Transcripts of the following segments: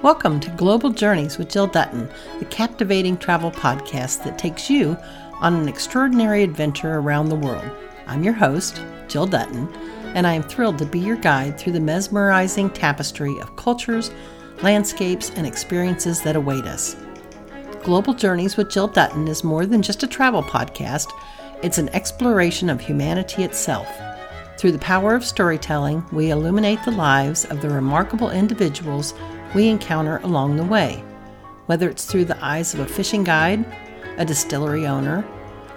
Welcome to Global Journeys with Jill Dutton, the captivating travel podcast that takes you on an extraordinary adventure around the world. I'm your host, Jill Dutton, and I am thrilled to be your guide through the mesmerizing tapestry of cultures, landscapes, and experiences that await us. Global Journeys with Jill Dutton is more than just a travel podcast, it's an exploration of humanity itself. Through the power of storytelling, we illuminate the lives of the remarkable individuals we encounter along the way, whether it's through the eyes of a fishing guide, a distillery owner,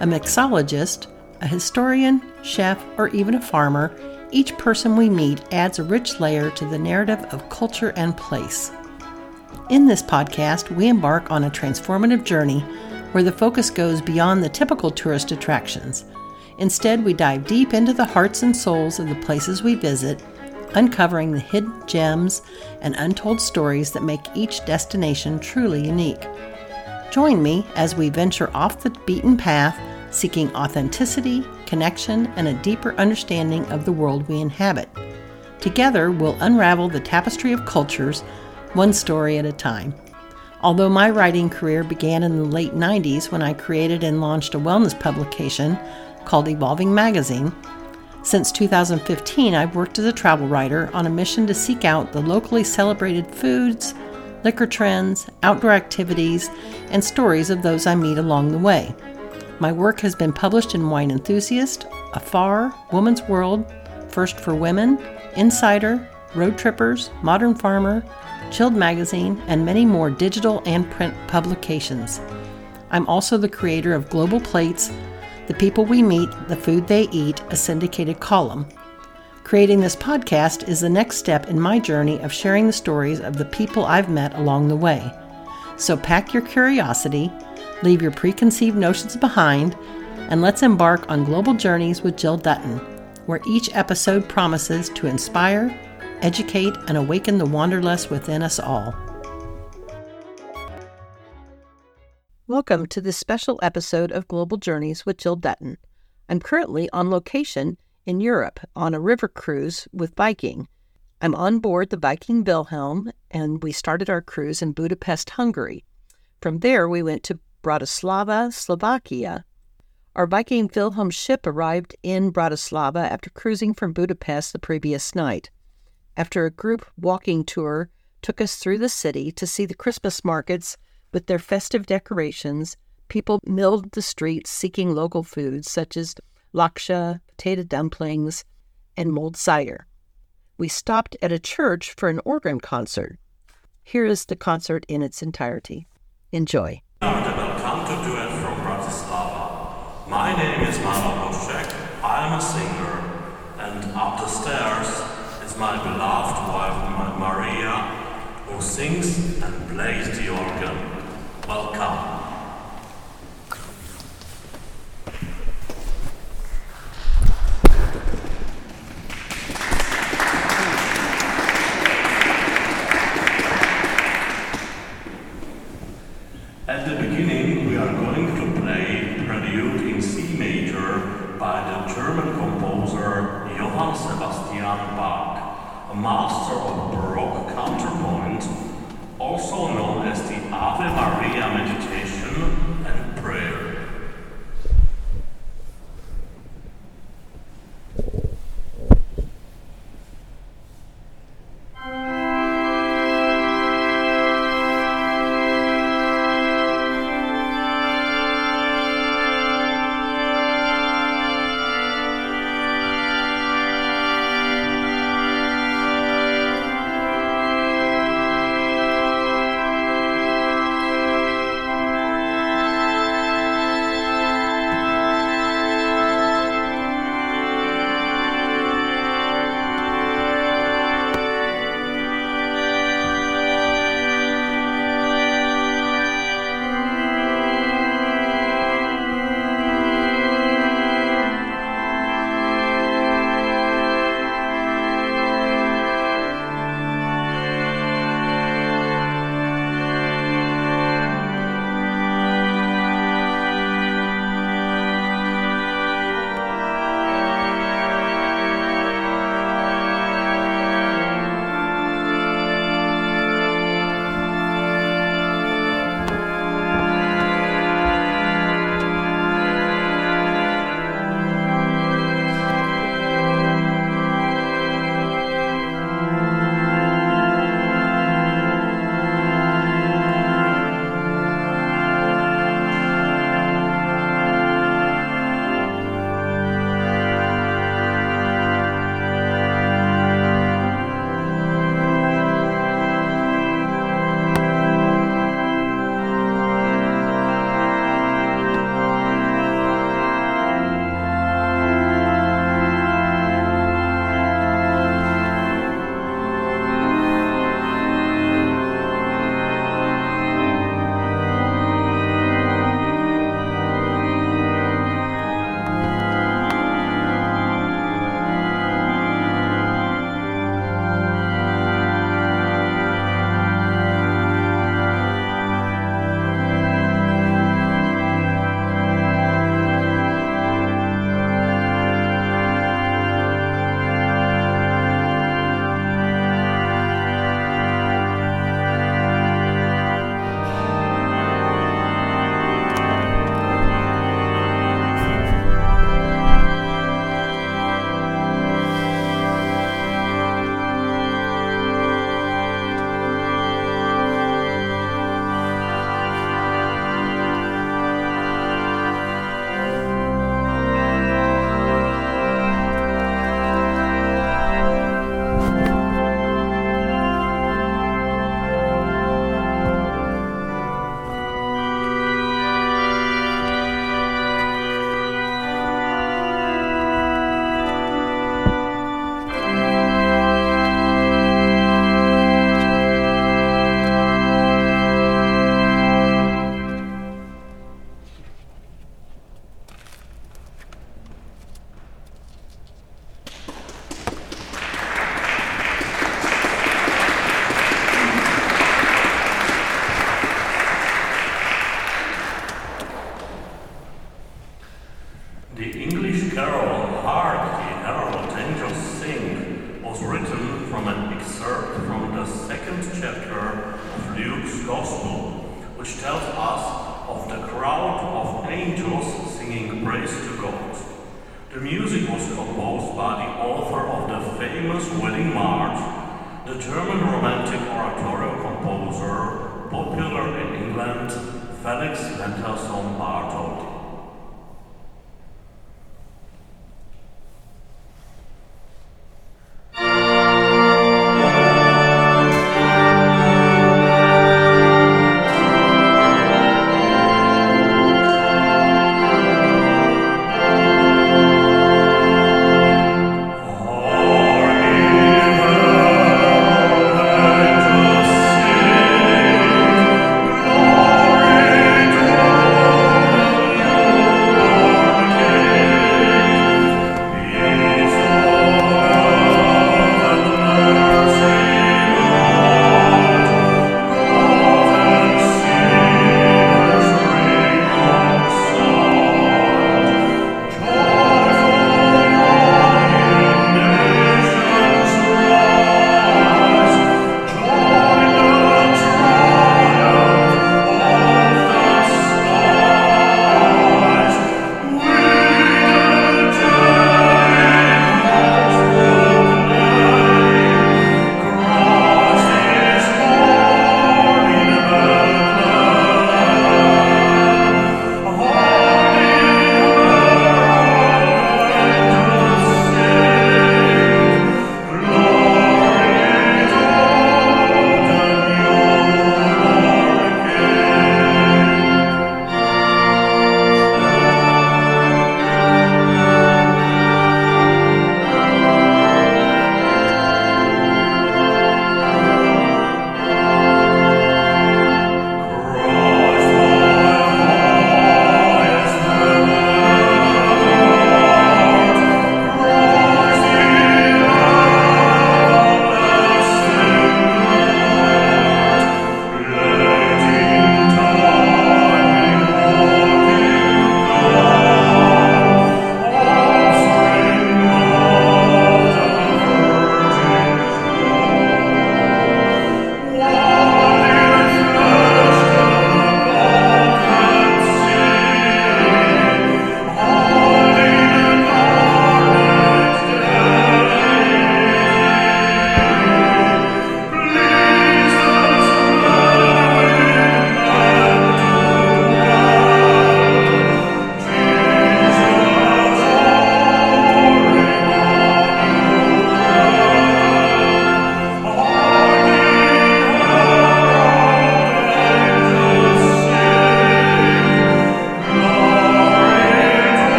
a mixologist, a historian, chef, or even a farmer. Each person we meet adds a rich layer to the narrative of culture and place. In this podcast, we embark on a transformative journey where the focus goes beyond the typical tourist attractions. Instead, we dive deep into the hearts and souls of the places we visit uncovering the hidden gems and untold stories that make each destination truly unique. Join me as we venture off the beaten path, seeking authenticity, connection, and a deeper understanding of the world we inhabit. Together, we'll unravel the tapestry of cultures, one story at a time. Although my writing career began in the late 90s when I created and launched a wellness publication called Evolving Magazine, since 2015, I've worked as a travel writer on a mission to seek out the locally celebrated foods, liquor trends, outdoor activities, and stories of those I meet along the way. My work has been published in Wine Enthusiast, Afar, Woman's World, First for Women, Insider, Road Trippers, Modern Farmer, Chilled Magazine, and many more digital and print publications. I'm also the creator of Global Plates, the People We Meet, The Food They Eat, a syndicated column. Creating this podcast is the next step in my journey of sharing the stories of the people I've met along the way. So pack your curiosity, leave your preconceived notions behind, and let's embark on global journeys with Jill Dutton, where each episode promises to inspire, educate, and awaken the wanderlust within us all. Welcome to this special episode of Global Journeys with Jill Dutton. I'm currently on location in Europe on a river cruise with Viking. I'm on board the Viking Wilhelm, and we started our cruise in Budapest, Hungary. From there, we went to Bratislava, Slovakia. Our Viking Wilhelm ship arrived in Bratislava after cruising from Budapest the previous night. After a group walking tour took us through the city to see the Christmas markets with their festive decorations, people milled the streets seeking local foods such as laksha, potato dumplings, and mulled cider. We stopped at a church for an organ concert. Here is the concert in its entirety. Enjoy. Welcome to Duet from Bratislava. My name is Mama Boschek. I am a singer, and up the stairs is my beloved wife Maria, who sings and plays the organ. Welcome. Crowd of angels singing praise to God. The music was composed by the author of the famous Wedding March, the German romantic oratorio composer, popular in England, Felix Mendelssohn Bartholdy.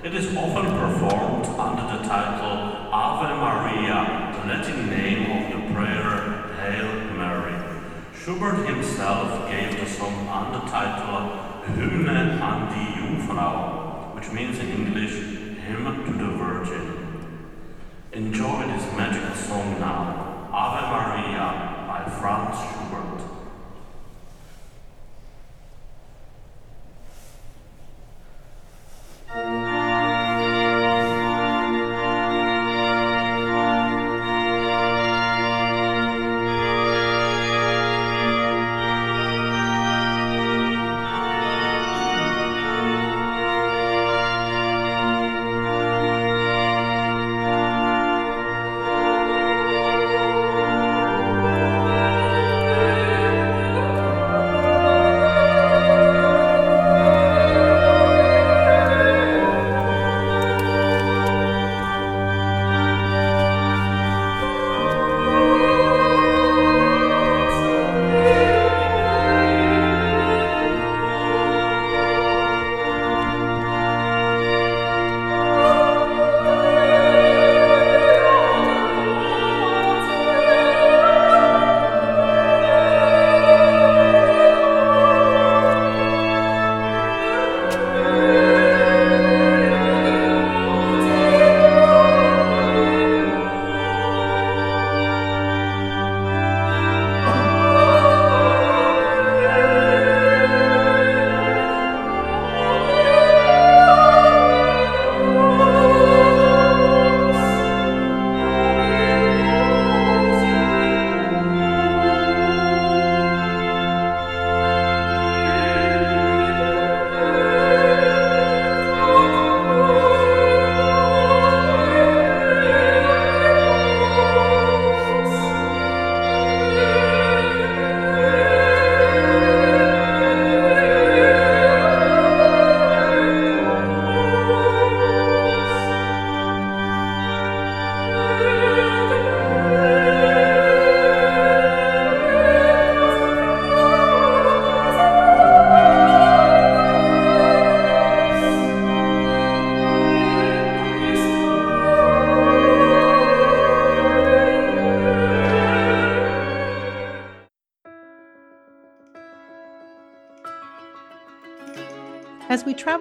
It is often performed under the title Ave Maria, the Latin name of the prayer Hail Mary. Schubert himself gave the song under the title Hymne an die Jungfrau, which means in English, Hymn to the Virgin. Enjoy this magical song now, Ave Maria by Franz Schubert.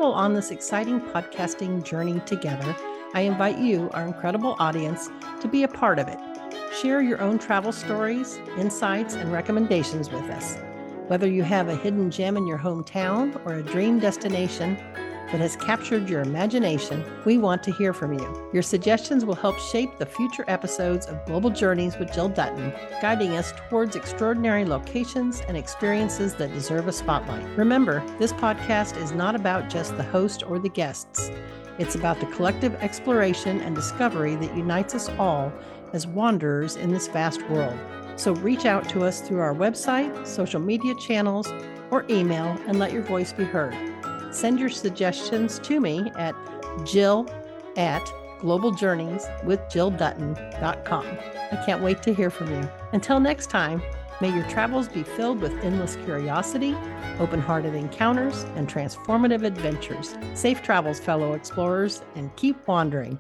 Travel on this exciting podcasting journey together, I invite you, our incredible audience, to be a part of it. Share your own travel stories, insights, and recommendations with us. Whether you have a hidden gem in your hometown or a dream destination that has captured your imagination, we want to hear from you. Your suggestions will help shape the future episodes of Global Journeys with Jill Dutton, guiding us towards extraordinary locations and experiences that deserve a spotlight. Remember, this podcast is not about just the host or the guests. It's about the collective exploration and discovery that unites us all as wanderers in this vast world. So reach out to us through our website, social media channels, or email and let your voice be heard. Send your suggestions to me at jill at globaljourneyswithjilldutton.com. I can't wait to hear from you. Until next time, may your travels be filled with endless curiosity, open hearted encounters, and transformative adventures. Safe travels, fellow explorers, and keep wandering.